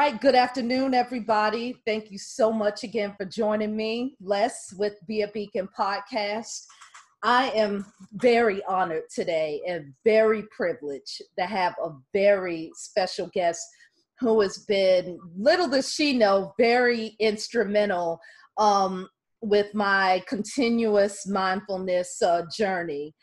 Right. Good afternoon, everybody. Thank you so much again for joining me, Les, with Be a Beacon podcast. I am very honored today and very privileged to have a very special guest who has been, little does she know, very instrumental um, with my continuous mindfulness uh, journey.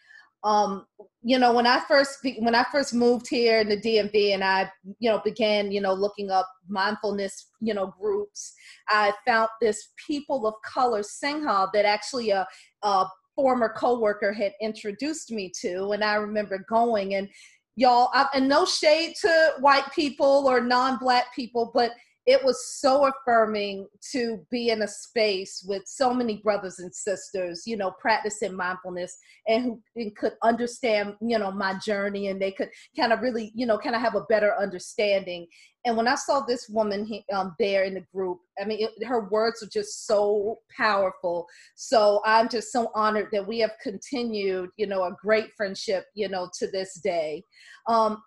Um, you know, when I first when I first moved here in the DMV, and I, you know, began, you know, looking up mindfulness, you know, groups, I found this people of color Sangha that actually a, a former coworker had introduced me to, and I remember going and y'all, I, and no shade to white people or non-black people, but it was so affirming to be in a space with so many brothers and sisters you know practicing mindfulness and who and could understand you know my journey and they could kind of really you know kind of have a better understanding. And when i saw this woman um, there in the group i mean it, her words are just so powerful. So i'm just so honored that we have continued you know a great friendship you know to this day. Um,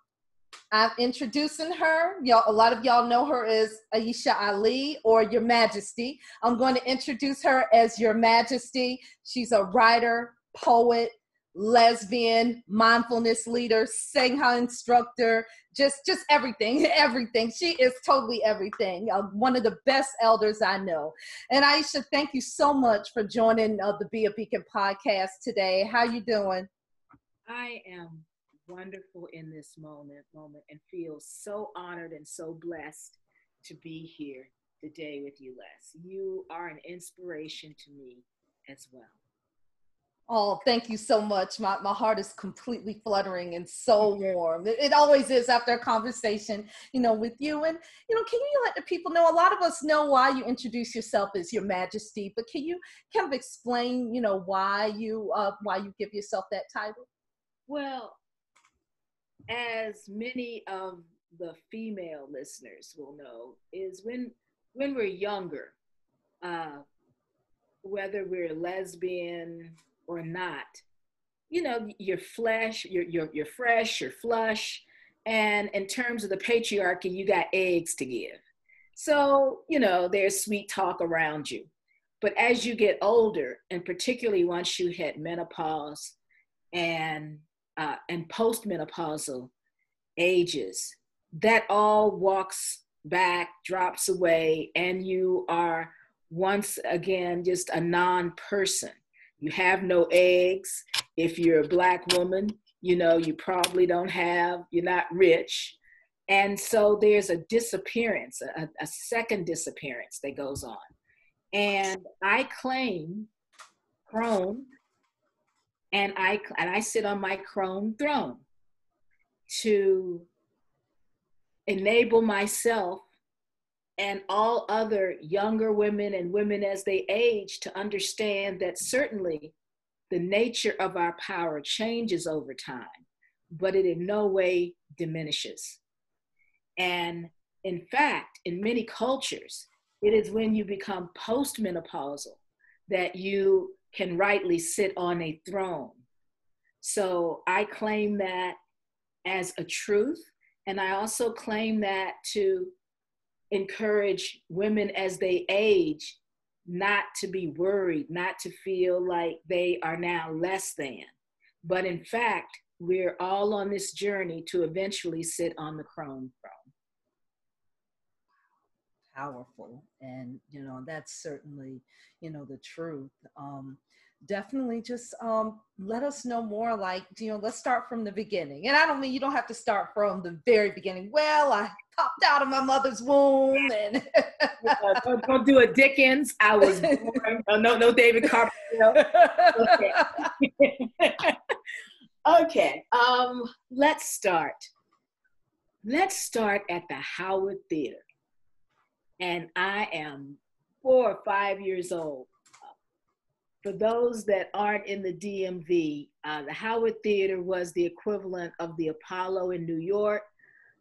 I'm introducing her. Y'all, a lot of y'all know her as Ayesha Ali or Your Majesty. I'm going to introduce her as Your Majesty. She's a writer, poet, lesbian, mindfulness leader, Sangha instructor, just just everything, everything. She is totally everything. Uh, one of the best elders I know. And Ayesha, thank you so much for joining uh, the Be a Beacon podcast today. How you doing? I am wonderful in this moment, moment and feel so honored and so blessed to be here today with you, Les. You are an inspiration to me as well. Oh, thank you so much. My, my heart is completely fluttering and so warm. It, it, always is after a conversation, you know, with you. And, you know, can you let the people know? A lot of us know why you introduce yourself as Your Majesty, but can you kind of explain, you know, why you uh, why you give yourself that title? Well, as many of the female listeners will know, is when when we're younger, uh, whether we're lesbian or not, you know, your flesh, you're, you're, you're fresh, you're flush. And in terms of the patriarchy, you got eggs to give. So, you know, there's sweet talk around you. But as you get older, and particularly once you hit menopause and uh, and postmenopausal ages. That all walks back, drops away, and you are once again just a non person. You have no eggs. If you're a Black woman, you know, you probably don't have, you're not rich. And so there's a disappearance, a, a second disappearance that goes on. And I claim crone and I and I sit on my crone throne to enable myself and all other younger women and women as they age to understand that certainly the nature of our power changes over time, but it in no way diminishes. And in fact, in many cultures, it is when you become postmenopausal that you can rightly sit on a throne. So I claim that as a truth. And I also claim that to encourage women as they age not to be worried, not to feel like they are now less than. But in fact, we're all on this journey to eventually sit on the crone throne. Powerful. And, you know, that's certainly, you know, the truth. Um, definitely just um, let us know more like you know let's start from the beginning. And i don't mean you don't have to start from the very beginning. Well i popped out of my mother's womb and don't, don't, do a dickens. I was born. No no, no david copperfield. Okay. okay um let's start. Let's start at the howard theater and i am four or five years old for those that aren't in the DMV, uh, the Howard Theater was the equivalent of the Apollo in New York.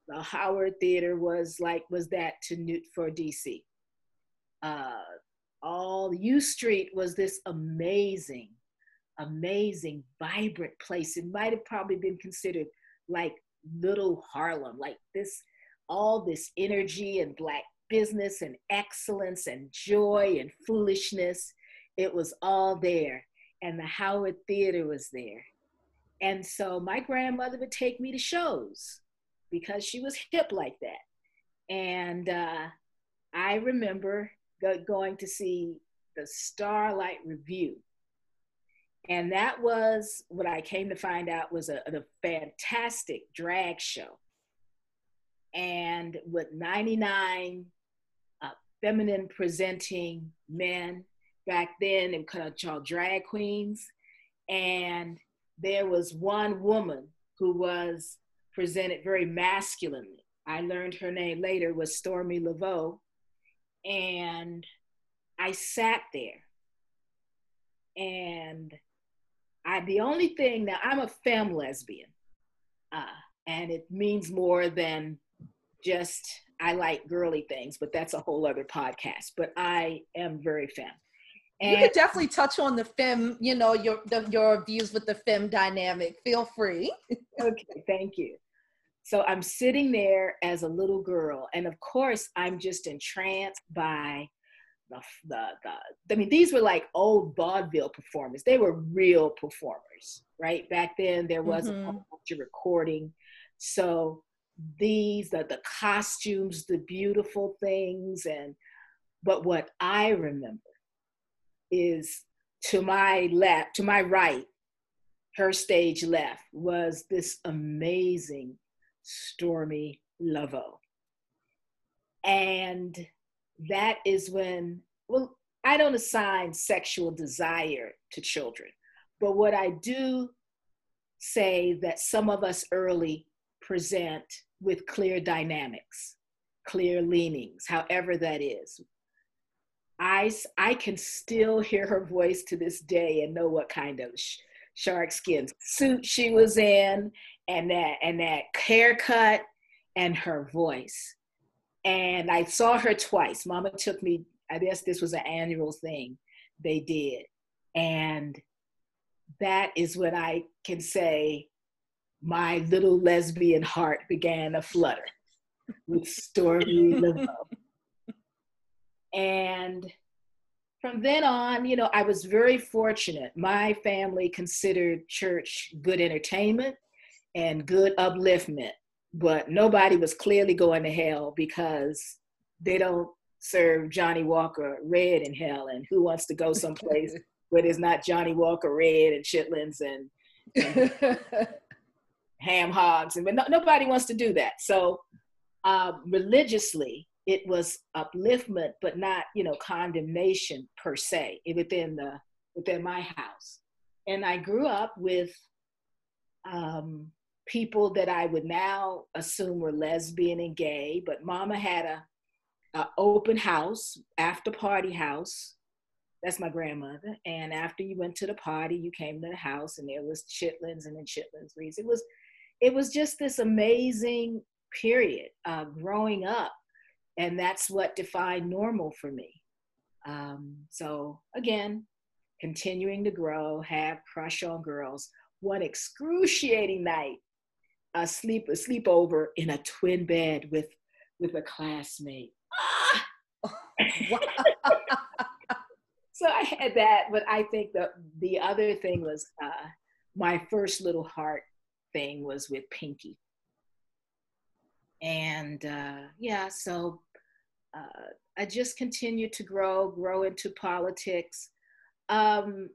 The Howard Theater was like was that to Newt for DC. Uh, all U Street was this amazing, amazing, vibrant place. It might have probably been considered like little Harlem, like this all this energy and black business and excellence and joy and foolishness. It was all there. And the Howard Theater was there. And so my grandmother would take me to shows because she was hip like that. And uh, I remember go- going to see the Starlight Review. And that was what I came to find out was a, a fantastic drag show. And with 99 uh, feminine presenting men, back then they were called drag queens. And there was one woman who was presented very masculinely. I learned her name later was Stormy Laveau. And I sat there. And I the only thing now I'm a femme lesbian. Uh, and it means more than just I like girly things, but that's a whole other podcast. But I am very femme. And you could definitely touch on the fem, you know, your the, your views with the fem dynamic. Feel free. okay, thank you. So I'm sitting there as a little girl, and of course, I'm just entranced by the, the, the I mean, these were like old vaudeville performers. They were real performers, right? Back then, there wasn't mm-hmm. a recording. So these, the, the costumes, the beautiful things, and but what I remember is to my left, to my right, her stage left was this amazing Stormy Laveau. And that is when, well, I don't assign sexual desire to children, but what I do say that some of us early present with clear dynamics, clear leanings, however that is. I, I can still hear her voice to this day and know what kind of sh- shark skin suit she was in and that and that haircut and her voice. And I saw her twice. Mama took me, I guess this was an annual thing they did. And that is what I can say my little lesbian heart began to flutter with Stormy Laveau. And from then on, you know, I was very fortunate. My family considered church good entertainment and good upliftment, but nobody was clearly going to hell because they don't serve Johnnie Walker red in hell. And who wants to go someplace where there's not Johnnie Walker red and chitlins and, and ham hogs? And but no, nobody wants to do that. So um, religiously, it was upliftment, but not, you know, condemnation per se within the within my house. And I grew up with um, people that I would now assume were lesbian and gay, but Mama had a, a open house, after party house. That's my grandmother. And after you went to the party, you came to the house, and there was chitlins and then chitlins. It was, it was just this amazing period uh, growing up and that's what defined normal for me. Um, so again, continuing to grow, have crush on girls. One excruciating night, a sleep a sleepover in a twin bed with with a classmate. Ah! so I had that, but I think the the other thing was uh, my first little heart thing was with Pinky. And uh, yeah, so uh, I just continued to grow, grow into politics. Um,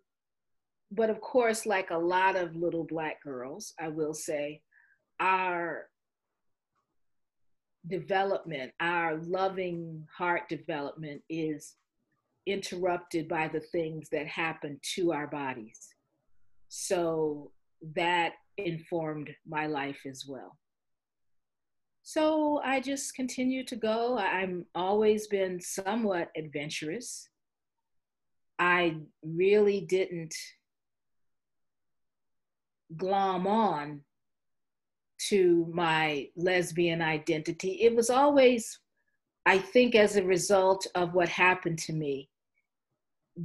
but of course, like a lot of little Black girls, I will say, our development, our loving heart development is interrupted by the things that happen to our bodies. So that informed my life as well. So I just continue to go. I'm always been somewhat adventurous. I really didn't glom on to my lesbian identity. It was always, I think, as a result of what happened to me,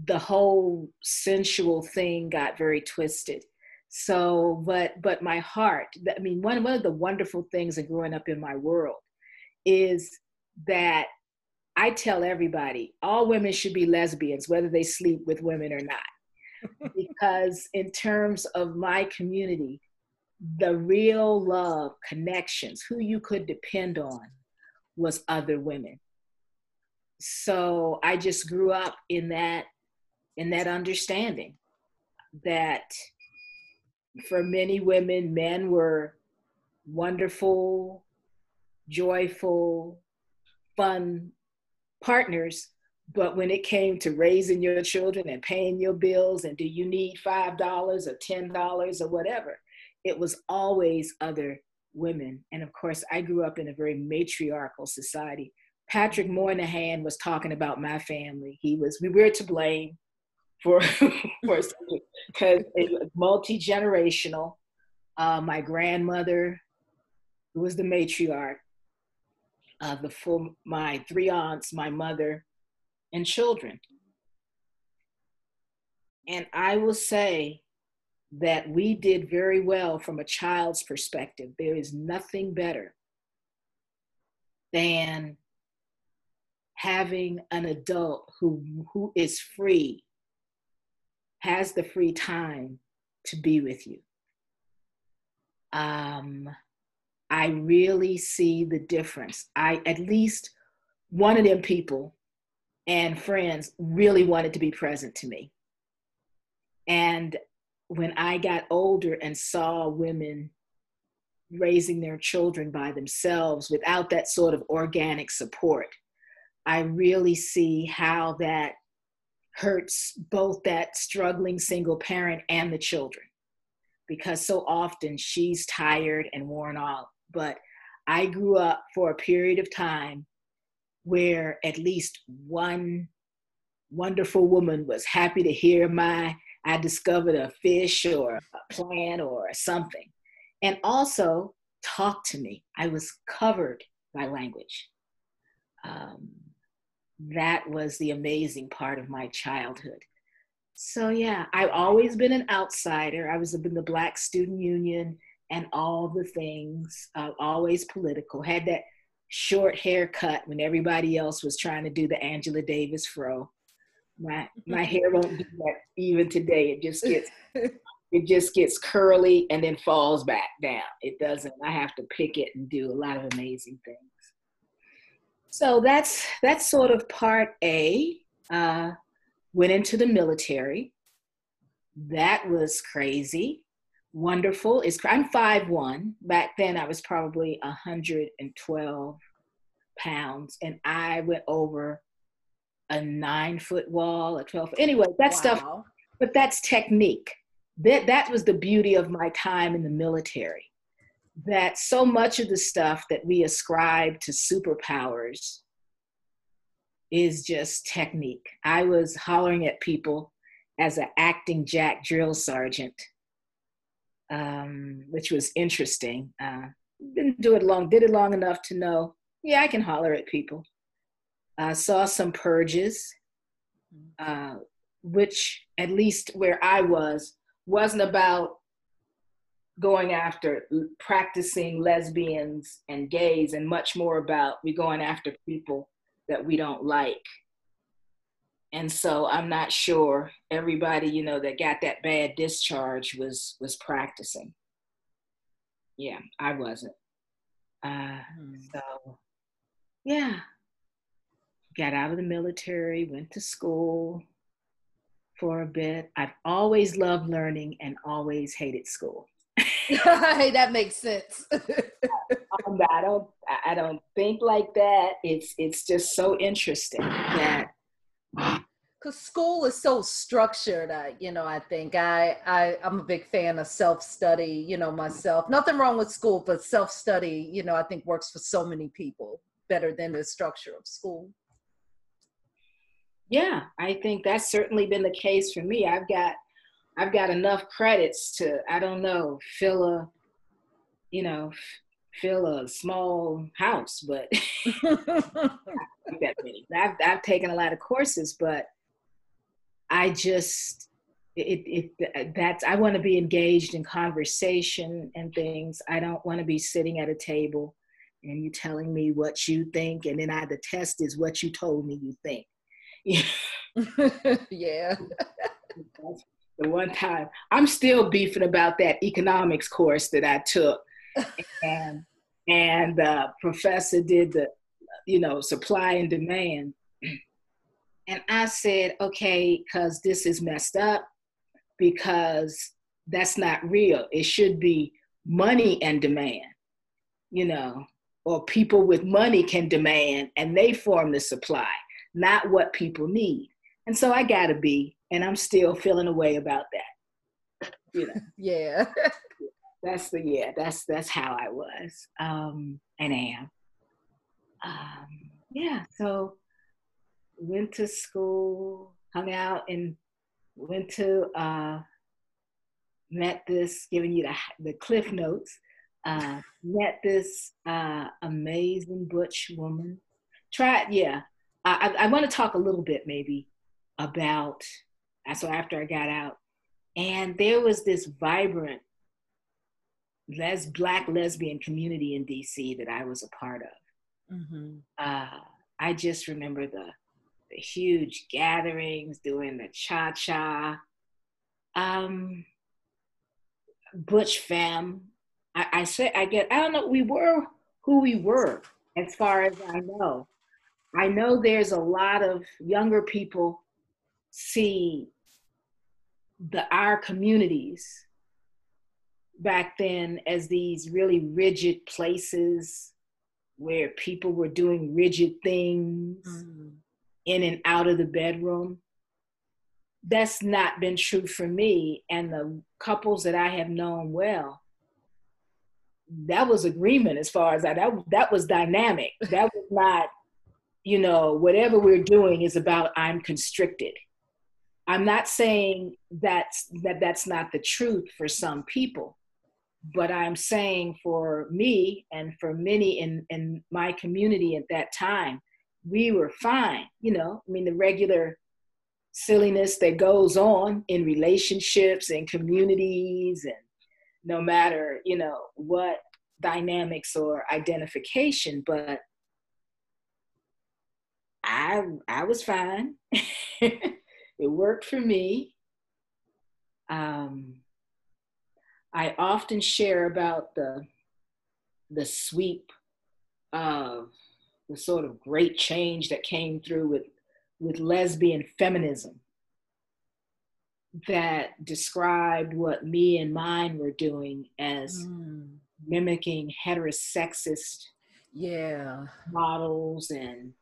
the whole sensual thing got very twisted so but but my heart i mean one, one of the wonderful things of growing up in my world is that I tell everybody all women should be lesbians, whether they sleep with women or not. because, in terms of my community, the real love, connections, who you could depend on was other women. So I just grew up in that in that understanding that for many women, men were wonderful, joyful, fun partners. But when it came to raising your children and paying your bills, and do you need $5 or $10 or whatever, it was always other women. And of course, I grew up in a very matriarchal society. Patrick Moynihan was talking about my family. He was, we were to blame for, for because it was multi generational. Uh, my grandmother, was the matriarch, the full, my three aunts, my mother, and children. And I will say that we did very well from a child's perspective. There is nothing better than having an adult who, who is free, has the free time to be with you. Um, I really see the difference. I, at least one of them people and friends really wanted to be present to me. And when I got older and saw women raising their children by themselves without that sort of organic support, I really see how that hurts both that struggling single parent and the children. Because so often she's tired and worn out. But I grew up for a period of time where at least one wonderful woman was happy to hear my I discovered a fish or a plant or something. And also talk to me. I was covered by language. Um, that was the amazing part of my childhood. So, yeah, I've always been an outsider. I was in the Black Student Union and all the things, uh, always political. Had that short haircut when everybody else was trying to do the Angela Davis fro. My my hair won't do that even today. It just gets it just gets curly and then falls back down. It doesn't. I have to pick it and do a lot of amazing things. So that's that's sort of part A. Uh, went into the military. That was crazy. Wonderful. Is I'm five one. Back then I was probably 112 pounds, and I went over a nine foot wall, a 12. Foot. Anyway, that wow. stuff, but that's technique. That, that was the beauty of my time in the military. That so much of the stuff that we ascribe to superpowers is just technique. I was hollering at people as an acting jack drill sergeant, um, which was interesting. Uh, didn't do it long, did it long enough to know, yeah, I can holler at people. I saw some purges, uh, which at least where I was, wasn't about going after practicing lesbians and gays and much more about we going after people that we don't like. And so I'm not sure everybody, you know, that got that bad discharge was was practicing. Yeah, I wasn't. Uh, hmm. So, yeah, got out of the military, went to school for a bit. I've always loved learning and always hated school. Hey, that makes sense. um, I don't I don't think like that. It's it's just so interesting that because school is so structured I, you know i think I, I i'm a big fan of self-study you know myself nothing wrong with school but self-study you know i think works for so many people better than the structure of school yeah, I think that's certainly been the case for me. I've got I've got enough credits to I don't know fill a you know fill a small house, but. I've I've taken a lot of courses, but I just it, it that's I want to be engaged in conversation and things. I don't want to be sitting at a table and you telling me what you think, and then I the test is what you told me you think. yeah. The one time I'm still beefing about that economics course that I took, and and the professor did the, you know, supply and demand, and I said, okay, because this is messed up, because that's not real. It should be money and demand, you know, or people with money can demand and they form the supply, not what people need. And so I gotta be, and I'm still feeling a way about that. You know. yeah. that's the yeah, that's that's how I was. Um and am. Um yeah, so went to school, hung out and went to uh met this, giving you the, the cliff notes, uh, met this uh, amazing butch woman. Tried, yeah. I, I, I want to talk a little bit maybe about, so after I got out, and there was this vibrant les- black lesbian community in DC that I was a part of. Mm-hmm. Uh, I just remember the, the huge gatherings, doing the cha cha. Um, Butch fam. I, I say I get I don't know, we were who we were as far as I know. I know there's a lot of younger people see the our communities back then as these really rigid places where people were doing rigid things mm-hmm. in and out of the bedroom that's not been true for me and the couples that I have known well. That was agreement as far as that that, that was dynamic. That was not, you know, whatever we're doing is about I'm constricted. I'm not saying that's that that's not the truth for some people, but I'm saying for me and for many in, in my community at that time, we were fine. You know, I mean the regular silliness that goes on in relationships and communities and no matter you know what dynamics or identification but i i was fine it worked for me um, i often share about the the sweep of the sort of great change that came through with with lesbian feminism that described what me and mine were doing as mm. mimicking heterosexist yeah models and.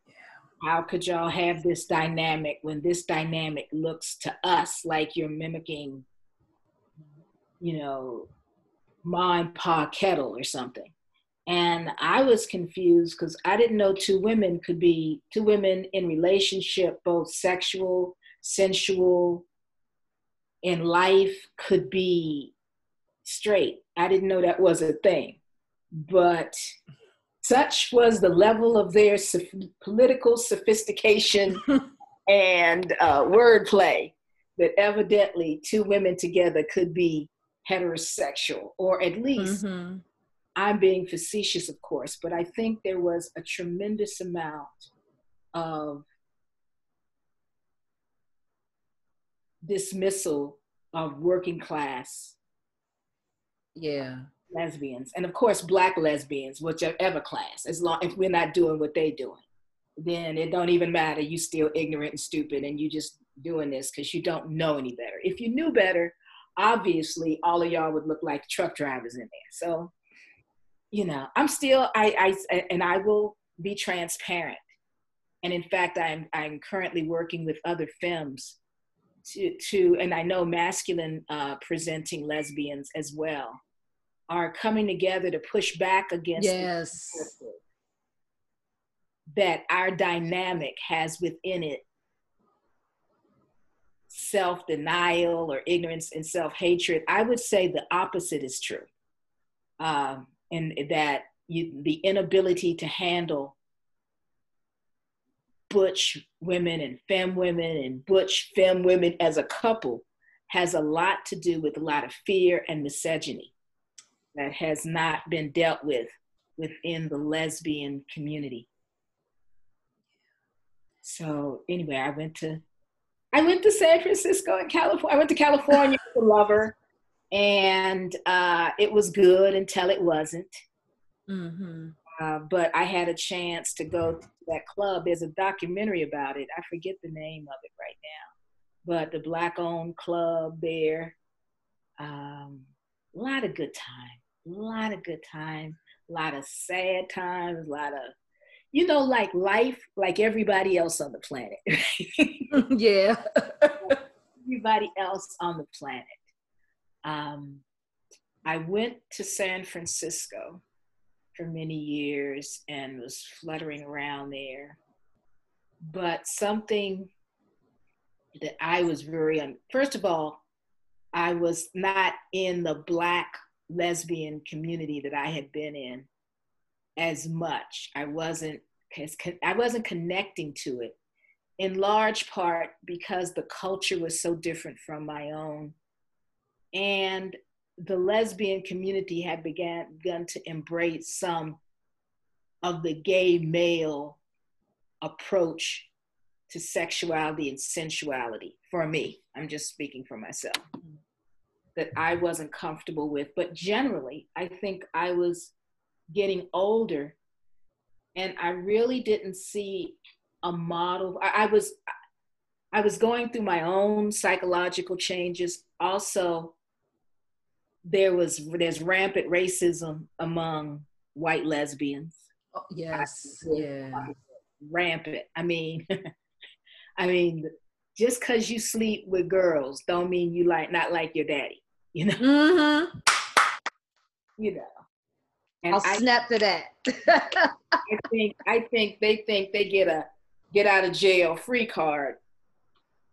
How could y'all have this dynamic when this dynamic looks to us like you're mimicking you know ma and pa kettle or something and I was confused because I didn't know two women could be two women in relationship, both sexual, sensual, in life could be straight. I didn't know that was a thing. But such was the level of their political sophistication and uh, wordplay that evidently two women together could be heterosexual or at least mm-hmm. I'm being facetious, of course, but I think there was a tremendous amount of dismissal of working class yeah lesbians and of course black lesbians whichever class as long if we're not doing what they're doing then it don't even matter. You still ignorant and stupid and you just doing this because you don't know any better. If you knew better obviously all of y'all would look like truck drivers in there. So you know, I'm still I I and I will be transparent. And in fact, I'm I'm currently working with other femmes to to and I know masculine uh, presenting lesbians as well are coming together to push back against yes that our dynamic has within it self denial or ignorance and self hatred. I would say the opposite is true. Um, and that you, the inability to handle butch women and femme women and butch femme women as a couple has a lot to do with a lot of fear and misogyny that has not been dealt with within the lesbian community. So anyway, I went to I went to San Francisco and California. I went to California with a lover, and uh, it was good until it wasn't. Mm-hmm. Uh, but I had a chance to go to that club. There's a documentary about it. I forget the name of it right now, but the black-owned club there. Um, a lot of good time. A lot of good times, A lot of sad times. A lot of you know, like life, like everybody else on the planet. yeah. everybody else on the planet. Um, I went to San Francisco for many years and was fluttering around there. But something that I was very, un- first of all, I was not in the Black lesbian community that I had been in as much. I wasn't I wasn't connecting to it in large part because the culture was so different from my own. And the lesbian community had began, begun to embrace some of the gay male approach to sexuality and sensuality for me. I'm just speaking for myself that I wasn't comfortable with. But generally, I think I was getting older and I really didn't see a model. I, I was I was going through my own psychological changes. Also, there was there's rampant racism among white lesbians. Oh, yes, yeah, rampant. I mean, I mean, just because you sleep with girls don't mean you like not like your daddy. You know. Mm-hmm. You know. And I'll I, snap to that. I think I think they think they get a get out of jail free card.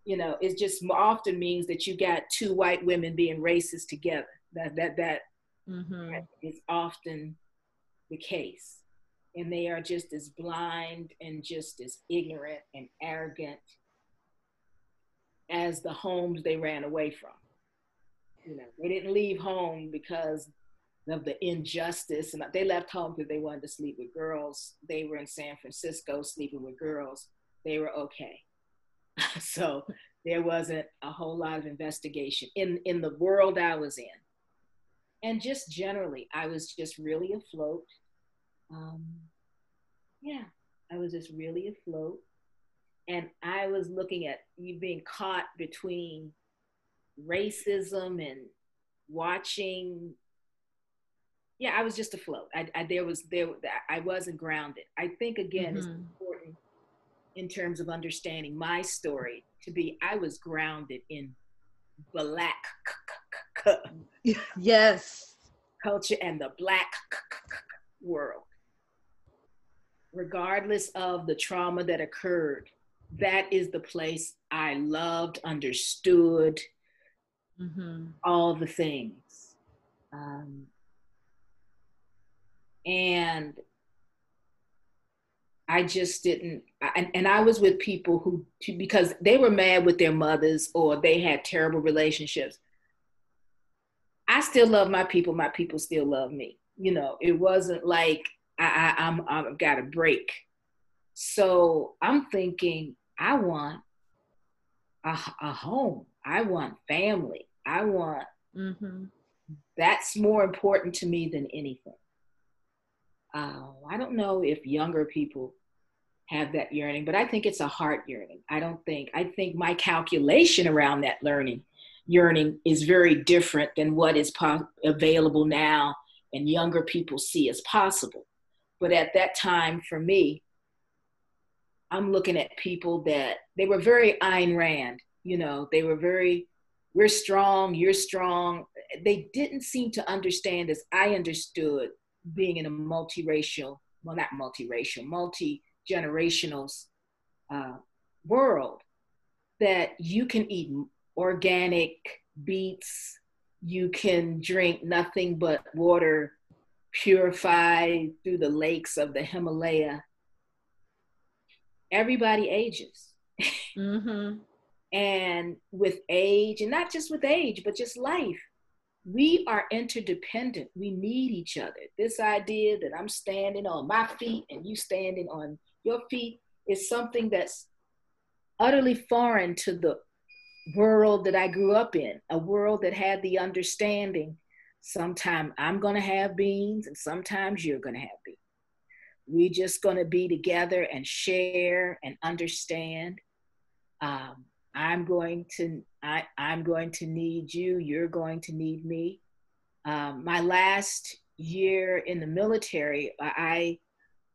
You know, it just often means that you got two white women being racist together. That that that, mm-hmm. that is often the case, and they are just as blind and just as ignorant and arrogant as the homes they ran away from. You know, they didn't leave home because of the injustice. And they left home because they wanted to sleep with girls. They were in San Francisco sleeping with girls. They were okay. so there wasn't a whole lot of investigation in, in the world I was in. And just generally, I was just really afloat. Um, yeah, I was just really afloat. And I was looking at you being caught between racism and watching yeah, I was just afloat. I, I there was there I wasn't grounded. I think again mm-hmm. it's important in terms of understanding my story to be I was grounded in black yes culture and the black world. Regardless of the trauma that occurred, that is the place I loved, understood, mm-hmm. all the things. Um, and I just didn't, and, and I was with people who, because they were mad with their mothers or they had terrible relationships. I still love my people. My people still love me. You know, it wasn't like I, I, I'm, I've got a break. So I'm thinking, I want a, a home. I want family. I want, mm-hmm. that's more important to me than anything. Uh, I don't know if younger people have that yearning, but I think it's a heart yearning. I don't think, I think my calculation around that learning, yearning is very different than what is po- available now and younger people see as possible. But at that time, for me, I'm looking at people that they were very Ayn Rand, you know, they were very, we're strong, you're strong. They didn't seem to understand as I understood being in a multiracial, well, not multiracial, multi generational uh, world, that you can eat organic beets, you can drink nothing but water purified through the lakes of the Himalaya. Everybody ages. Mm-hmm. And with age, and not just with age, but just life, we are interdependent. We need each other. This idea that I'm standing on my feet and you standing on your feet is something that's utterly foreign to the world that I grew up in, a world that had the understanding sometime I'm going to have beans and sometimes you're going to have beans. We're just going to be together and share and understand. Um, I'm going to I, I'm going to need you. You're going to need me. Um, my last year in the military, I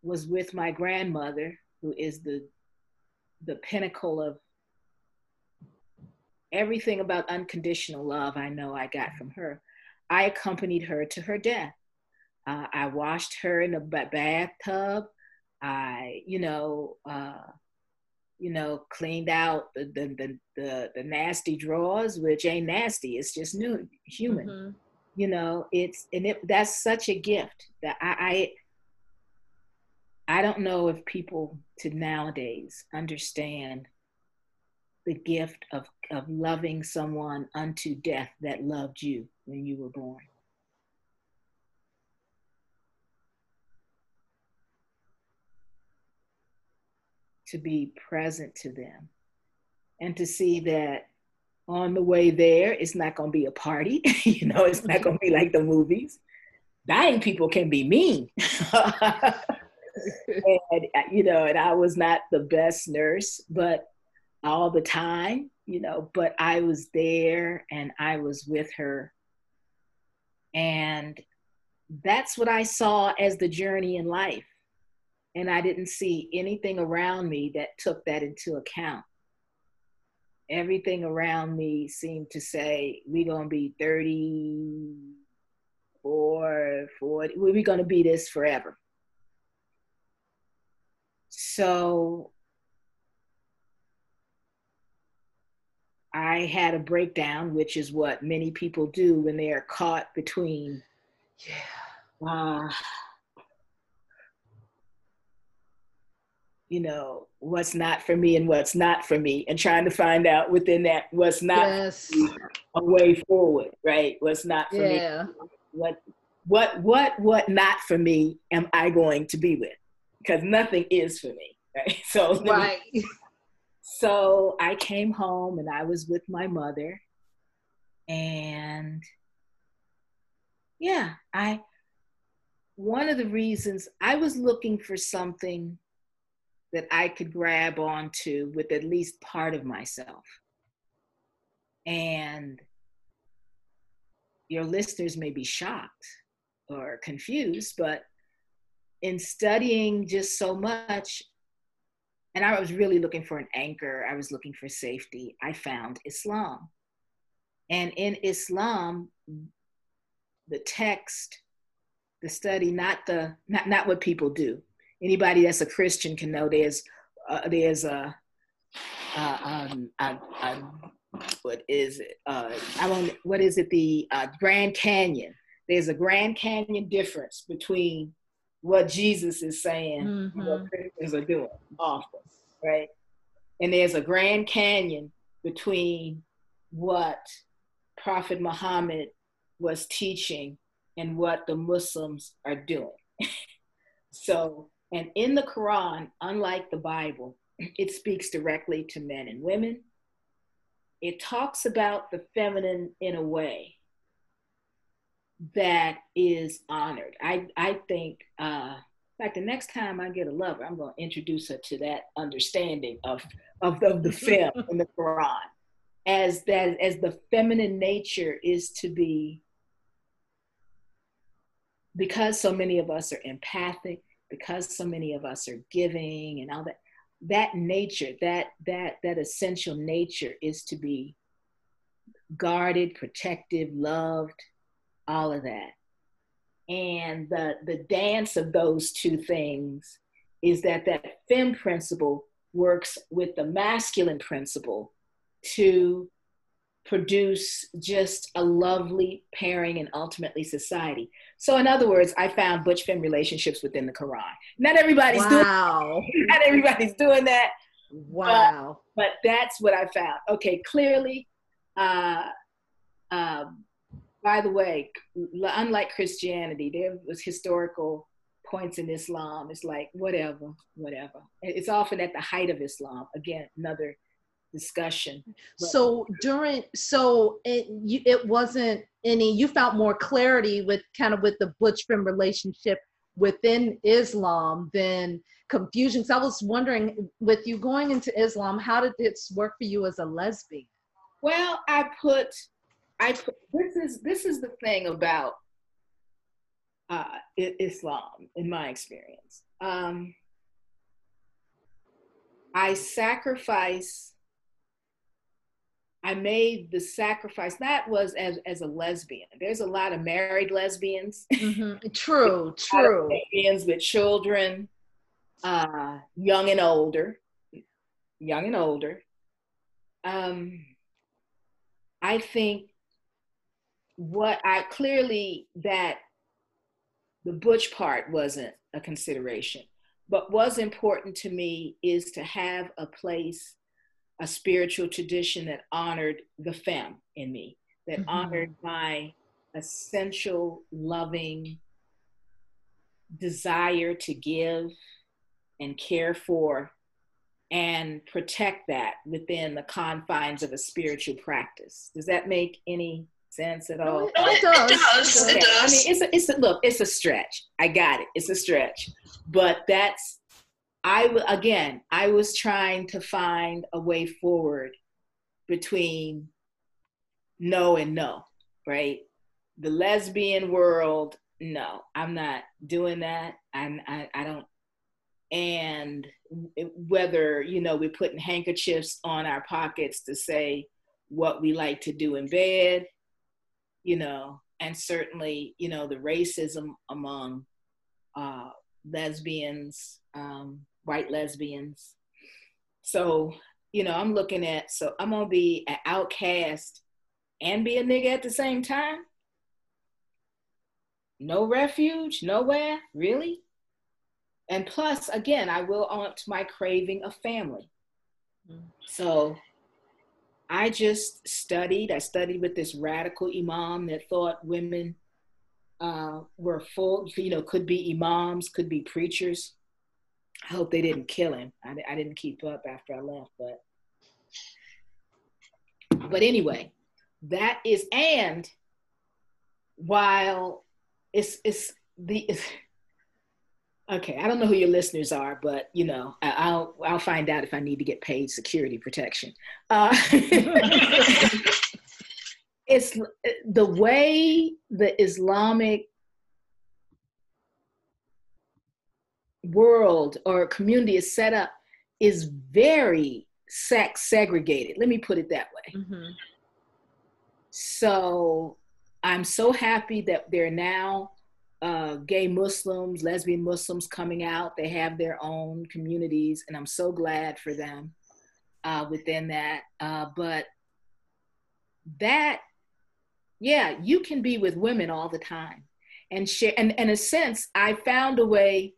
was with my grandmother, who is the the pinnacle of everything about unconditional love I know I got from her. I accompanied her to her death. Uh, I washed her in a bathtub. I, you know, uh, you know, cleaned out the, the the, the the nasty drawers, which ain't nasty. It's just new, human. Mm-hmm. You know, it's and it that's such a gift that I, I I don't know if people to nowadays understand the gift of, of loving someone unto death that loved you when you were born. To be present to them and to see that on the way there, it's not going to be a party. you know, it's not going to be like the movies. Dying people can be mean. and, uh, you know, and I was not the best nurse, but all the time, you know, but I was there and I was with her. And that's what I saw as the journey in life. And I didn't see anything around me that took that into account. Everything around me seemed to say, we're going to be 34, 40, we're going to be this forever. So I had a breakdown, which is what many people do when they are caught between, yeah, uh, you know, what's not for me and what's not for me, and trying to find out within that what's not yes. a way forward, right? What's not for yeah. me? What, what, what, what not for me am I going to be with? Because nothing is for me, right? So right. Me, so I came home and I was with my mother. And yeah, I, one of the reasons I was looking for something that I could grab onto with at least part of myself. And your listeners may be shocked or confused, but in studying just so much, and I was really looking for an anchor. I was looking for safety. I found Islam. And in Islam, the text, the study, not the not not what people do. Anybody that's a Christian can know there's uh, there's a, uh, um, what is it? Uh, I don't what is it? The uh, Grand Canyon. There's a Grand Canyon difference between what Jesus is saying, mm-hmm. what Christians are doing often, right? And there's a Grand Canyon between what Prophet Muhammad was teaching and what the Muslims are doing. so, and in the Quran, unlike the Bible, it speaks directly to men and women. It talks about the feminine in a way that is honored. I, I think, uh, in fact, the next time I get a lover, I'm going to introduce her to that understanding of, of, of the film in the Quran as that as the feminine nature is to be because so many of us are empathic because so many of us are giving and all that that nature that that that essential nature is to be guarded protective loved all of that. And the, the dance of those two things is that that fem principle works with the masculine principle to produce just a lovely pairing and ultimately society. So in other words, I found butch femme relationships within the Quran. Not everybody's wow. doing not everybody's doing that. Wow. But, but that's what I found. Okay, clearly uh, um, by the way, unlike Christianity, there was historical points in Islam. It's like whatever, whatever. It's often at the height of Islam. Again, another discussion. But, so during, so it you, it wasn't any. You felt more clarity with kind of with the butch femme relationship within Islam than confusion. So I was wondering, with you going into Islam, how did this work for you as a lesbian? Well, I put, I put. This is this is the thing about uh, Islam, in my experience. Um, I sacrifice. I made the sacrifice. That was as as a lesbian. There's a lot of married lesbians. Mm-hmm. True, true. lesbians with children, uh, young and older, young and older. Um, I think what I clearly that the butch part wasn't a consideration. But was important to me is to have a place, a spiritual tradition that honored the femme in me, that mm-hmm. honored my essential, loving desire to give and care for and protect that within the confines of a spiritual practice. Does that make any sense at all? it, it, does. It does. Okay. It does. I mean, it's a, it's a, look. It's a stretch. I got it. It's a stretch, but that's I again. I was trying to find a way forward between no and no, right? The lesbian world, no, I'm not doing that. I'm, I, I don't. And whether you know we're putting handkerchiefs on our pockets to say what we like to do in bed you know, and certainly, you know, the racism among uh, lesbians, um, white lesbians. So, you know, I'm looking at, so I'm gonna be an outcast and be a nigga at the same time? No refuge, nowhere, really? And plus, again, I will on to my craving of family. Mm. So I just studied. I studied with this radical imam that thought women uh, were full, you know, could be imams, could be preachers. I hope they didn't kill him. I, I didn't keep up after I left, but but anyway, that is and while it's it's the it's, Okay, I don't know who your listeners are, but you know, I'll I'll find out if I need to get paid security protection. Uh, it's the way the Islamic world or community is set up is very sex segregated. Let me put it that way. Mm-hmm. So I'm so happy that there are now uh, gay Muslims, lesbian Muslims coming out. They have their own communities, and I'm so glad for them uh, within that. Uh, but that, yeah, you can be with women all the time and share. And, and in a sense, I found a way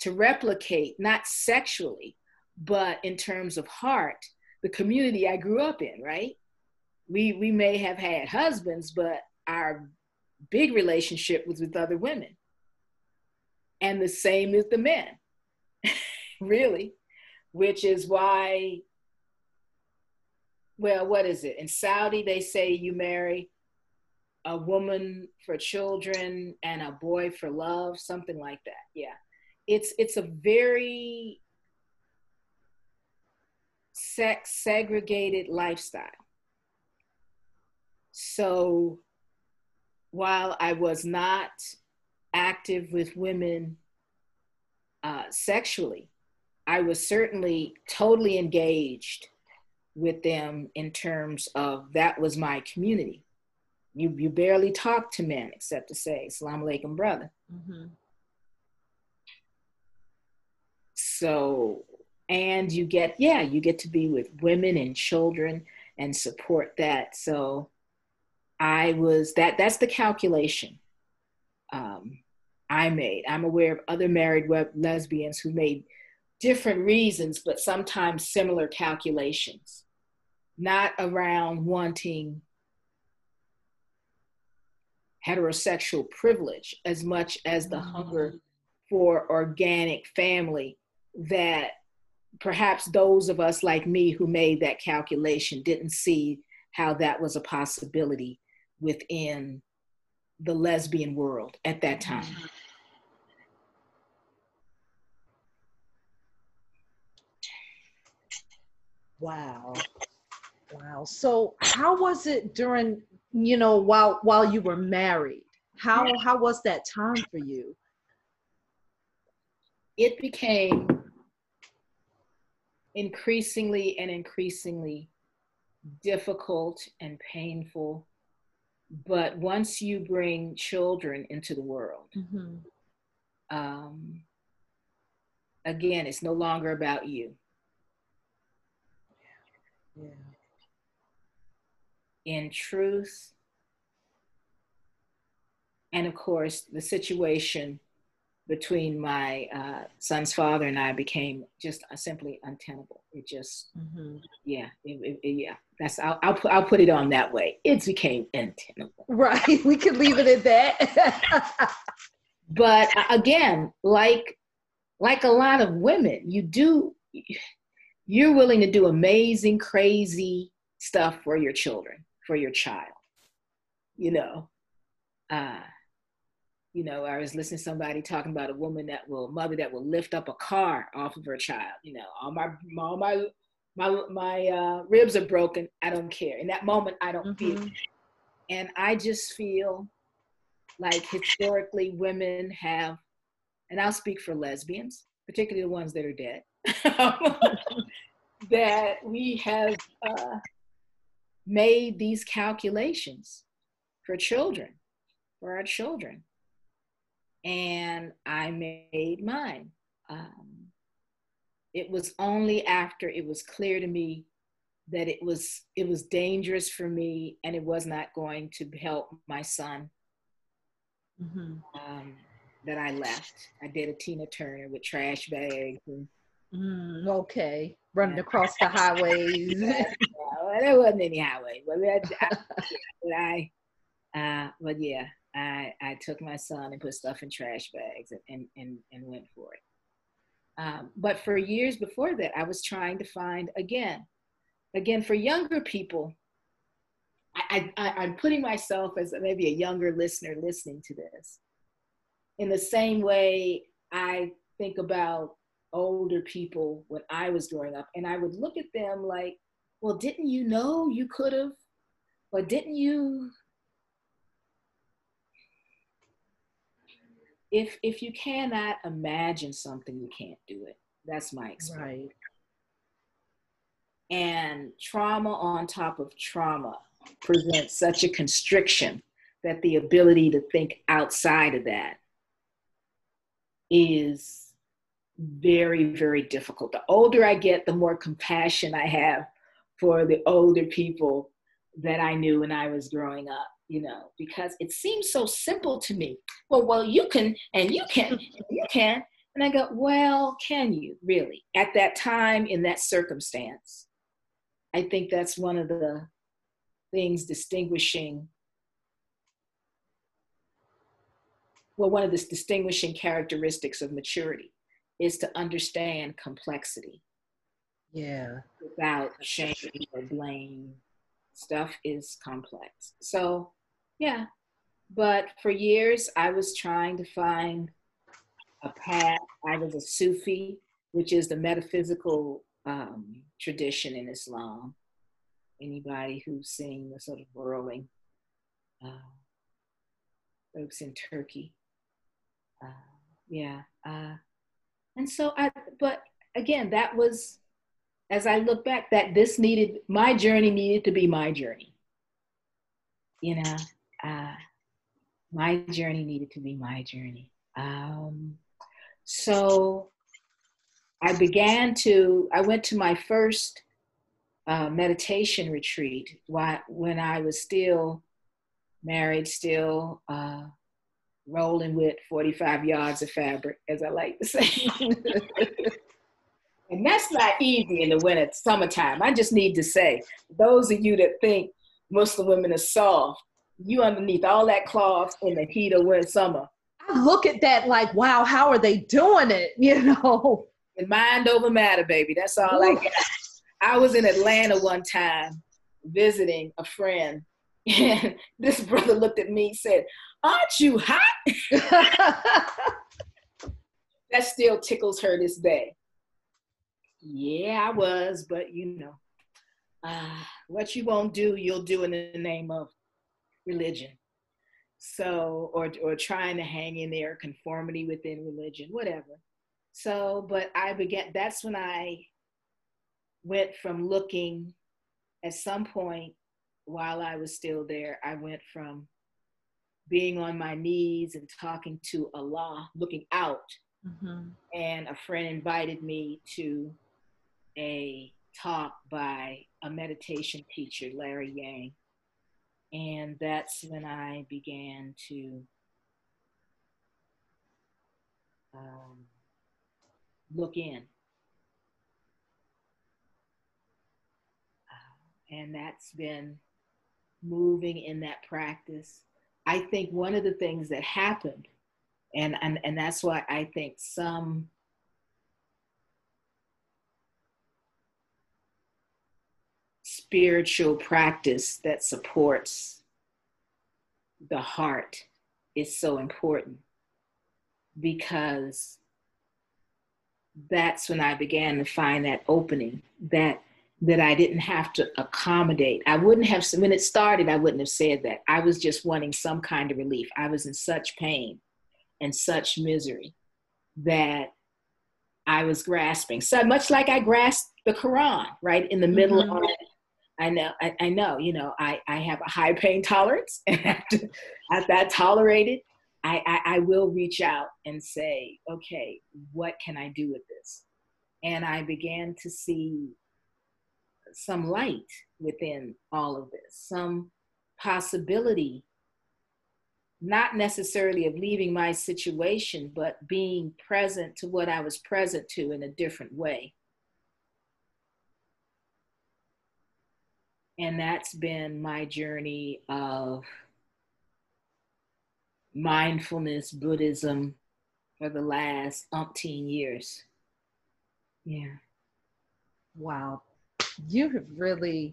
to replicate, not sexually, but in terms of heart, the community I grew up in, right? We, we may have had husbands, but our big relationship was with other women. And the same is the men, really, which is why, well, what is it? In Saudi, they say you marry a woman for children and a boy for love, something like that. Yeah. It's it's a very sex segregated lifestyle. So while I was not active with women uh, sexually, I was certainly totally engaged with them in terms of that was my community. You, you barely talk to men except to say, Salam alaikum, brother. Mm-hmm. So, and you get, yeah, you get to be with women and children and support that. So, I was that that's the calculation um, I made. I'm aware of other married web lesbians who made different reasons, but sometimes similar calculations, not around wanting heterosexual privilege as much as the mm-hmm. hunger for organic family that perhaps those of us like me who made that calculation didn't see how that was a possibility within the lesbian world at that time. Wow. Wow. So how was it during, you know, while while you were married? How how was that time for you? It became increasingly and increasingly difficult and painful. But once you bring children into the world, mm-hmm. um, again, it's no longer about you. Yeah. In truth, and of course, the situation between my uh, son's father and I became just uh, simply untenable. It just, mm-hmm. yeah, it, it, yeah. That's I'll, I'll put I'll put it on that way. It became untenable. Right. We could leave it at that. but uh, again, like like a lot of women, you do you're willing to do amazing, crazy stuff for your children, for your child. You know. Uh, you know, I was listening to somebody talking about a woman that will, mother that will lift up a car off of her child. You know, all my, all my, my, my uh, ribs are broken. I don't care. In that moment, I don't mm-hmm. feel. And I just feel like historically women have, and I'll speak for lesbians, particularly the ones that are dead, that we have uh, made these calculations for children, for our children and I made mine. Um, it was only after it was clear to me that it was it was dangerous for me and it was not going to help my son mm-hmm. um, that I left. I did a Tina Turner with trash bags and mm, okay, running across the highways. yeah, well, there wasn't any highway, but I, I, but I uh, but yeah, I, I took my son and put stuff in trash bags and, and, and, went for it. Um, but for years before that, I was trying to find, again, again, for younger people, I, I, I'm putting myself as maybe a younger listener listening to this. In the same way, I think about older people when I was growing up, and I would look at them like, well, didn't you know you could have? Or didn't you if if you cannot imagine something, you can't do it. That's my experience. Right. And trauma on top of trauma presents such a constriction that the ability to think outside of that is very, very difficult. The older I get, the more compassion I have for the older people that I knew when I was growing up you know, because it seems so simple to me. Well, well, you can, and you can, and you can. And I go, well, can you really? At that time, in that circumstance, I think that's one of the things distinguishing, well, one of the distinguishing characteristics of maturity is to understand complexity. Yeah. Without shame or blame stuff is complex. So, yeah. But for years, I was trying to find a path. I was a Sufi, which is the metaphysical um, tradition in Islam. Anybody who's seen the sort of whirling uh, folks in Turkey. Uh, yeah. Uh, and so I, but again, that was as I look back, that this needed, my journey needed to be my journey. You know, uh, my journey needed to be my journey. Um, so I began to, I went to my first uh, meditation retreat when I was still married, still uh, rolling with 45 yards of fabric, as I like to say. And that's not easy in the winter, summertime. I just need to say, those of you that think Muslim women are soft, you underneath all that cloth in the heat of winter summer. I look at that like, wow, how are they doing it? You know. And mind over matter, baby. That's all Ooh. I got. I was in Atlanta one time visiting a friend, and this brother looked at me and said, Aren't you hot? that still tickles her this day. Yeah, I was, but you know, uh, what you won't do, you'll do in the name of religion. So, or or trying to hang in there, conformity within religion, whatever. So, but I began. That's when I went from looking. At some point, while I was still there, I went from being on my knees and talking to Allah, looking out. Mm-hmm. And a friend invited me to a talk by a meditation teacher, Larry Yang. And that's when I began to um, look in. Uh, and that's been moving in that practice. I think one of the things that happened, and, and, and that's why I think some spiritual practice that supports the heart is so important because that's when I began to find that opening that that I didn't have to accommodate. I wouldn't have when it started I wouldn't have said that. I was just wanting some kind of relief. I was in such pain and such misery that I was grasping. So much like I grasped the Quran, right in the middle mm-hmm. of I know, I, I, know, you know, I, I have a high pain tolerance and after, after I tolerate it, I, I, I will reach out and say, okay, what can I do with this? And I began to see some light within all of this, some possibility, not necessarily of leaving my situation, but being present to what I was present to in a different way. And that's been my journey of mindfulness Buddhism for the last umpteen years. Yeah. Wow. You have really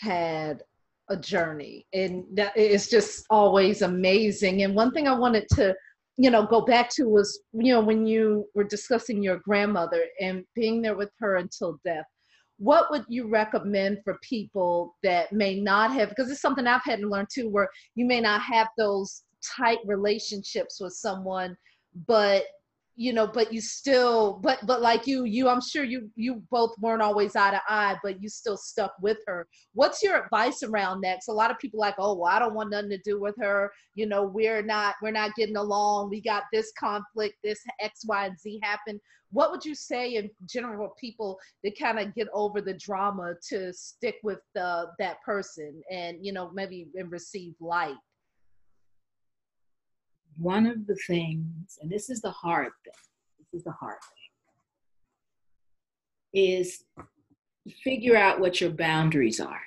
had a journey and it's just always amazing. And one thing I wanted to, you know, go back to was, you know, when you were discussing your grandmother and being there with her until death what would you recommend for people that may not have because it's something i've had to learn too where you may not have those tight relationships with someone but you know but you still but but like you you i'm sure you you both weren't always eye to eye but you still stuck with her. What's your advice around that? Because a lot of people like oh well i don't want nothing to do with her. You know we're not we're not getting along. We got this conflict this x y and z happened what would you say in general people that kind of get over the drama to stick with the that person and you know maybe and receive light one of the things, and this is the hard thing, this is the hard thing, is figure out what your boundaries are.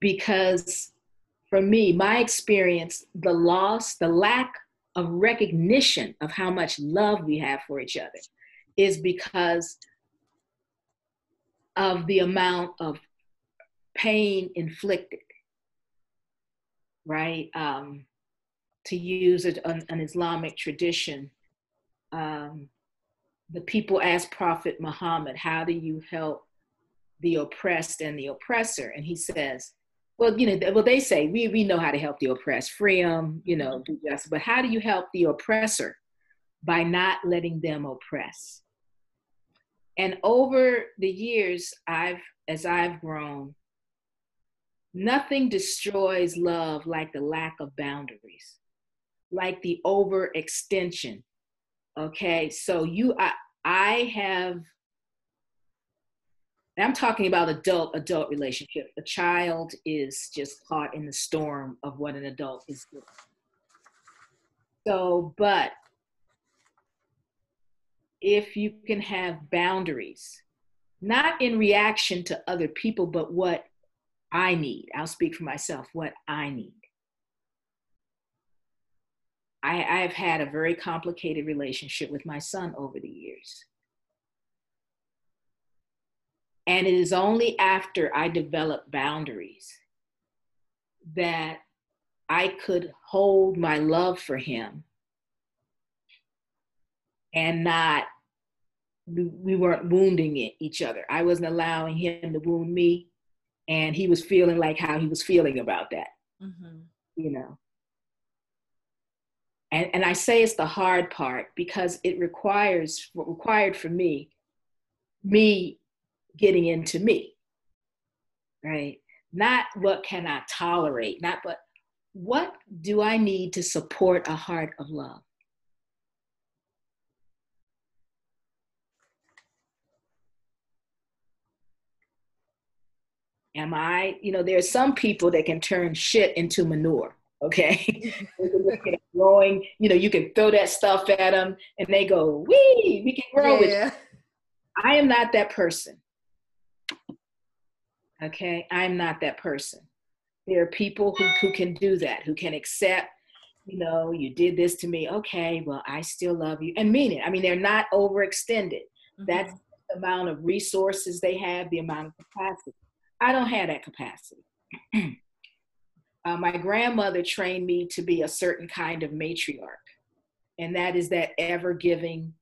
Because for me, my experience, the loss, the lack of recognition of how much love we have for each other is because of the amount of pain inflicted, right? Um, to use an, an Islamic tradition, um, the people asked Prophet Muhammad, How do you help the oppressed and the oppressor? And he says, well, you know, well, they say we, we know how to help the oppressed, free them, you know, mm-hmm. do justice. But how do you help the oppressor? By not letting them oppress. And over the years, I've, as I've grown, nothing destroys love like the lack of boundaries like the overextension. Okay, so you, I, I have, I'm talking about adult adult relationship. A child is just caught in the storm of what an adult is doing. So, but if you can have boundaries, not in reaction to other people, but what I need. I'll speak for myself, what I need. I have had a very complicated relationship with my son over the years. And it is only after I developed boundaries that I could hold my love for him and not, we weren't wounding each other. I wasn't allowing him to wound me, and he was feeling like how he was feeling about that. Mm-hmm. You know, and, and I say it's the hard part because it requires what required for me, me getting into me, right? Not what can I tolerate, not but what do I need to support a heart of love? Am I, you know, there's some people that can turn shit into manure okay? growing, you know, you can throw that stuff at them and they go, wee, we can grow yeah. with you. I am not that person. Okay, I'm not that person. There are people who, who can do that, who can accept, you know, you did this to me. Okay, well, I still love you and mean it. I mean, they're not overextended. Mm-hmm. That's the amount of resources they have, the amount of capacity. I don't have that capacity. uh, my grandmother trained me to be a certain kind of matriarch, and that is that ever giving,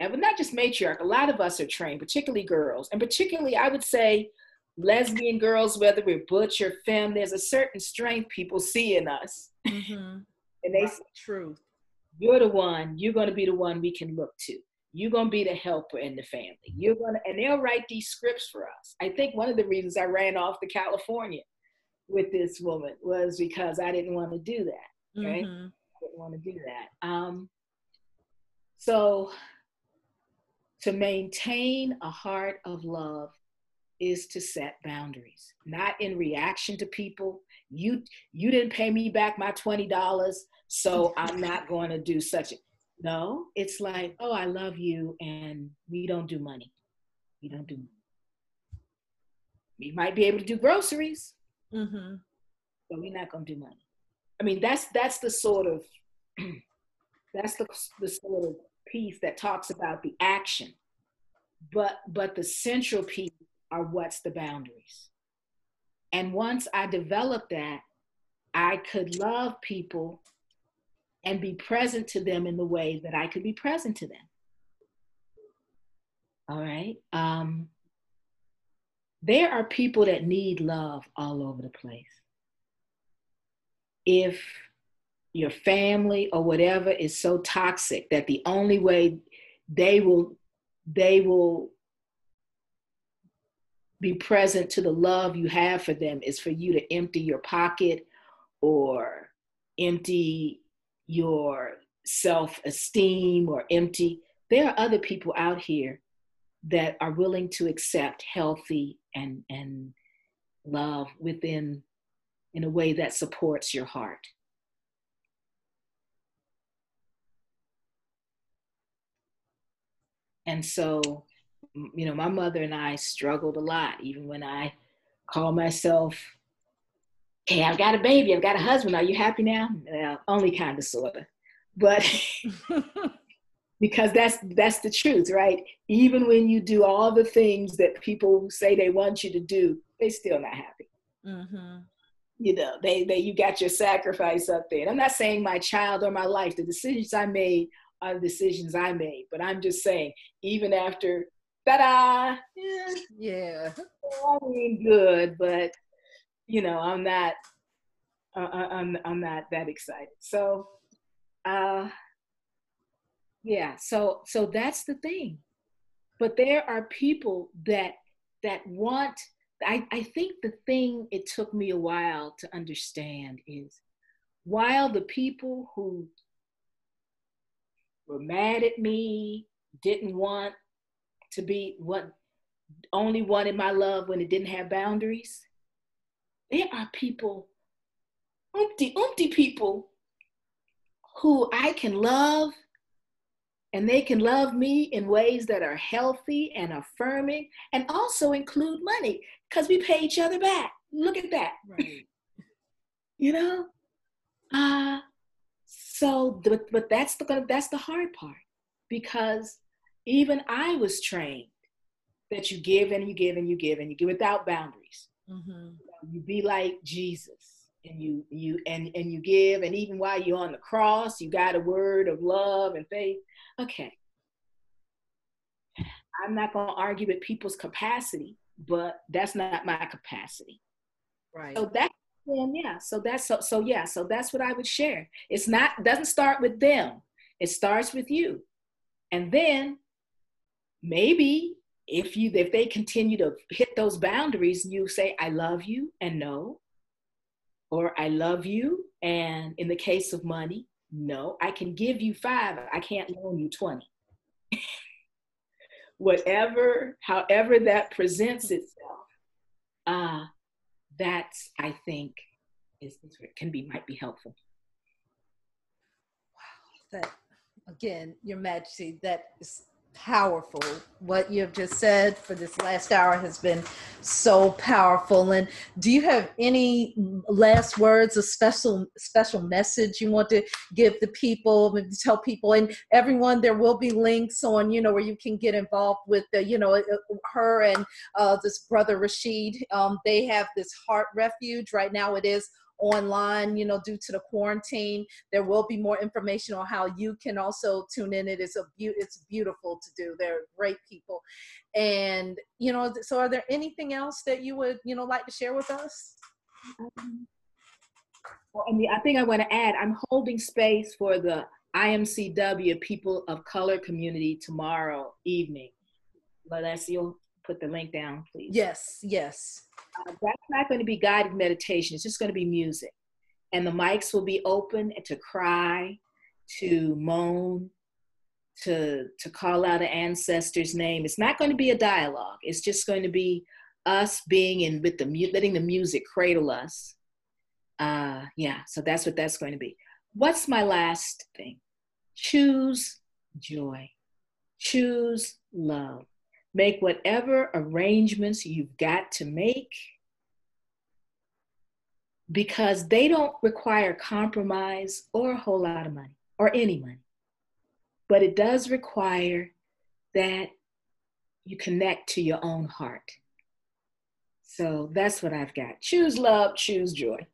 but not just matriarch. A lot of us are trained, particularly girls, and particularly I would say lesbian girls, whether we're butch or femme. There's a certain strength people see in us, mm-hmm. and they say, "Truth, you're the one. You're going to be the one we can look to." You're gonna be the helper in the family. You're gonna, and they'll write these scripts for us. I think one of the reasons I ran off to California with this woman was because I didn't want to do that. Right? Mm-hmm. I didn't want to do that. Um, so to maintain a heart of love is to set boundaries, not in reaction to people. You you didn't pay me back my twenty dollars, so I'm not going to do such a. No, it's like, oh, I love you, and we don't do money. We don't do. Money. We might be able to do groceries, Mm-hmm. But we're not gonna do money. I mean, that's that's the sort of that's the the sort of piece that talks about the action. But but the central piece are what's the boundaries. And once I developed that, I could love people and be present to them in the way that I could be present to them. All right. Um, there are people that need love all over the place. If your family or whatever is so toxic that the only way they will they will be present to the love you have for them is for you to empty your pocket or empty your self-esteem or empty. There are other people out here that are willing to accept healthy and and love within in a way that supports your heart. And so you know my mother and i struggled a lot even when i call myself hey i've got a baby i've got a husband are you happy now? Well, only kind of sort of but because that's that's the truth right? Even when you do all the things that people say they want you to do they still not happy. Mm-hmm. you know they they you got your sacrifice up there. And i'm not saying my child or my life the decisions i made are the decisions i made but i'm just saying even after ta-da. Yeah, yeah. i mean good but you know i'm not uh, i'm i'm not that excited. So uh yeah so so that's the thing. But there are people that that want I, I think the thing it took me a while to understand is while the people who were mad at me didn't want to be what only wanted my love when it didn't have boundaries there are people umpty umpty people who i can love and they can love me in ways that are healthy and affirming and also include money because we pay each other back look at that. Right. you know? Uh so but, but that's the that's the hard part because even I was trained that you give and you give and you give and you give without boundaries. Mm-hmm. You be like Jesus and you you and and you give. And even while you're on the cross you got a word of love and faith. Okay. I'm not going to argue with people's capacity but that's not my capacity. Right. So that and yeah. So that's so, so yeah. So that's what i would share. It's not doesn't start with them. It starts with you. And then maybe if you if they continue to hit those boundaries you say i love you and no or I love you. And in the case of money, no, I can give you five, I can't loan you 20. Whatever, however that presents itself, uh, that's, I think, is, can be, might be helpful. Wow, that, again, Your Majesty, that is powerful. What you have just said for this last hour has been so powerful. And do you have any last words, a special special message you want to give the people, tell people and everyone? There will be links on, you know, where you can get involved with the, you know, uh, her and uh, this brother Rashid. Um, they have this heart refuge right now. It is online, you know, due to the quarantine. There will be more information on how you can also tune in. It is a be- it's beautiful to do. They're great people. And, you know, so are there anything else that you would, you know, like to share with us? Um, well, I mean, I think I want to add, I'm holding space for the IMCW People of Color community tomorrow evening. You'll put the link down, please. Yes, yes. Uh, that's not going to be guided meditation. It's just going to be music. And the mics will be open to cry, to moan, to, to call out an ancestor's name. It's not going to be a dialogue. It's just going to be us being in with the letting the music cradle us. Uh, yeah, so that's what that's going to be. What's my last thing? Choose joy. Choose love. Make whatever arrangements you've got to make because they don't require compromise or a whole lot of money or any money. But it does require that you connect to your own heart. So that's what I've got. Choose love, choose joy.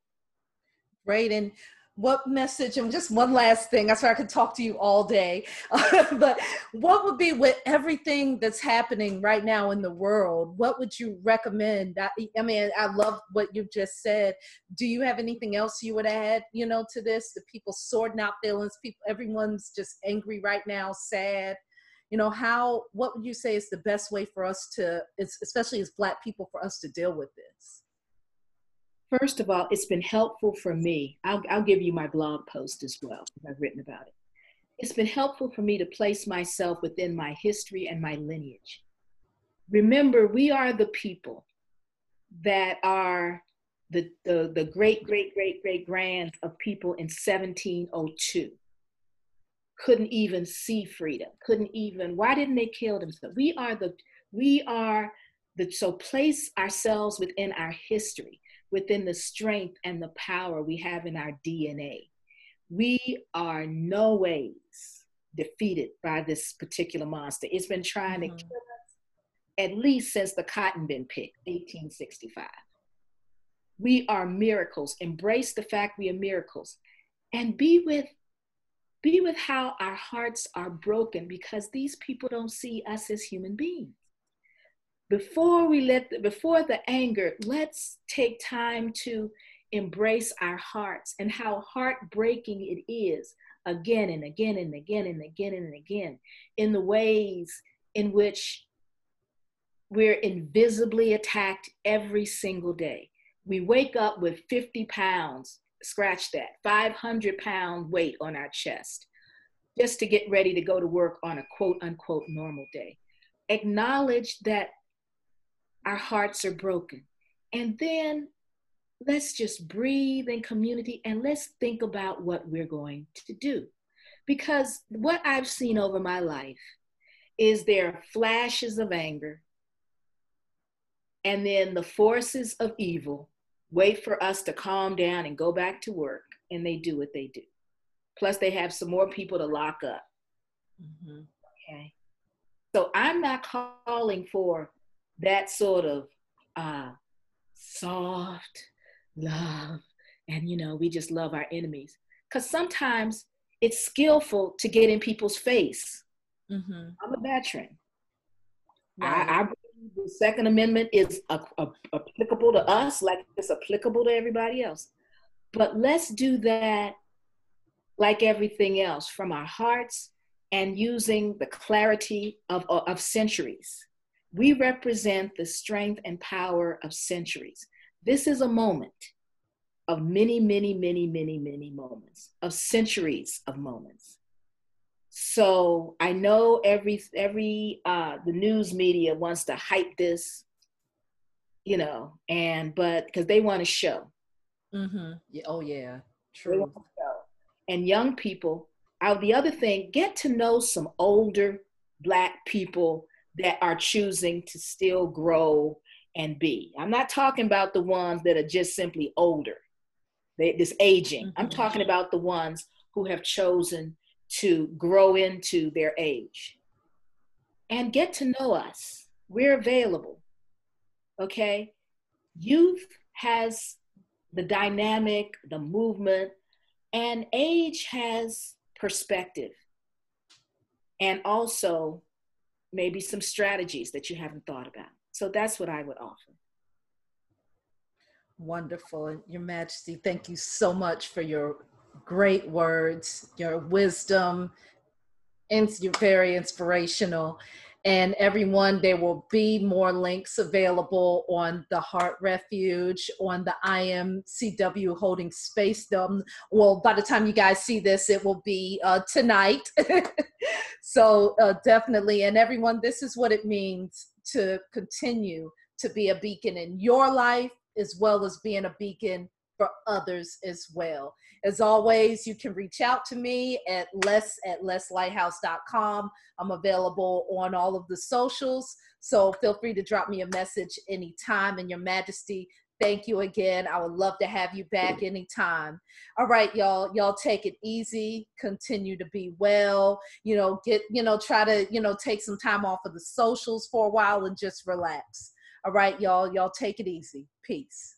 Great. And what message and just one last thing i swear i could talk to you all day but what would be with everything that's happening right now in the world what would you recommend? I, I, mean i love what you just said. Do you have anything else you would add you know to this? The people sorting out feelings people everyone's just angry right now sad. You know how what would you say is the best way for us to especially as black people for us to deal with this First of all, it's been helpful for me. I'll, I'll give you my blog post as well, I've written about it. It's been helpful for me to place myself within my history and my lineage. Remember, we are the people that are the, the, the great, great, great, great grands of people in 1702. Couldn't even see freedom, couldn't even, why didn't they kill themselves? We are the, we are the, so place ourselves within our history within the strength and the power we have in our DNA. We are no ways defeated by this particular monster. It's been trying mm-hmm. to kill us at least since the cotton been picked, 1865. We are miracles. Embrace the fact we are miracles and be with be with how our hearts are broken because these people don't see us as human beings before we let the, before the anger let's take time to embrace our hearts and how heartbreaking it is again and again and again and again and again in the ways in which we're invisibly attacked every single day. We wake up with 50 pounds scratch that 500 pound weight on our chest just to get ready to go to work on a quote unquote normal day. Acknowledge that our hearts are broken. And then let's just breathe in community and let's think about what we're going to do. Because what I've seen over my life is there are flashes of anger and then the forces of evil wait for us to calm down and go back to work, and they do what they do. Plus, they have some more people to lock up. Mm-hmm. Okay. So I'm not calling for that sort of uh, soft love, and you know, we just love our enemies. Because sometimes it's skillful to get in people's face. Mm-hmm. I'm a veteran. Right. I, I, believe the Second Amendment is a, a, applicable to us like it's applicable to everybody else. But let's do that like everything else from our hearts and using the clarity of, of centuries. We represent the strength and power of centuries. This is a moment of many, many, many, many, many moments, of centuries of moments. So I know every every uh, the news media wants to hype this, you know, and but because they want to show. Mm-hmm. Yeah, oh yeah, true. And young people. Out the other thing, get to know some older black people that are choosing to still grow and be. I'm not talking about the ones that are just simply older they, this aging. Mm-hmm. I'm talking about the ones who have chosen to grow into their age and get to know us. We're available. Okay? Youth has the dynamic, the movement, and age has perspective and also maybe some strategies that you haven't thought about. So that's what I would offer. Wonderful. Your Majesty, thank you so much for your great words, your wisdom, and you're very inspirational. And everyone, there will be more links available on the Heart Refuge, on the IMCW holding space. Um, well, by the time you guys see this, it will be uh, tonight. so uh, definitely, and everyone, this is what it means to continue to be a beacon in your life as well as being a beacon for others as well. As always, you can reach out to me at less at leslighthouse.com. I'm available on all of the socials. So feel free to drop me a message anytime. And Your Majesty, thank you again. I would love to have you back anytime. All right, y'all. Y'all take it easy. Continue to be well. You know, get, you know, try to, you know, take some time off of the socials for a while and just relax. All right, y'all. Y'all take it easy. Peace.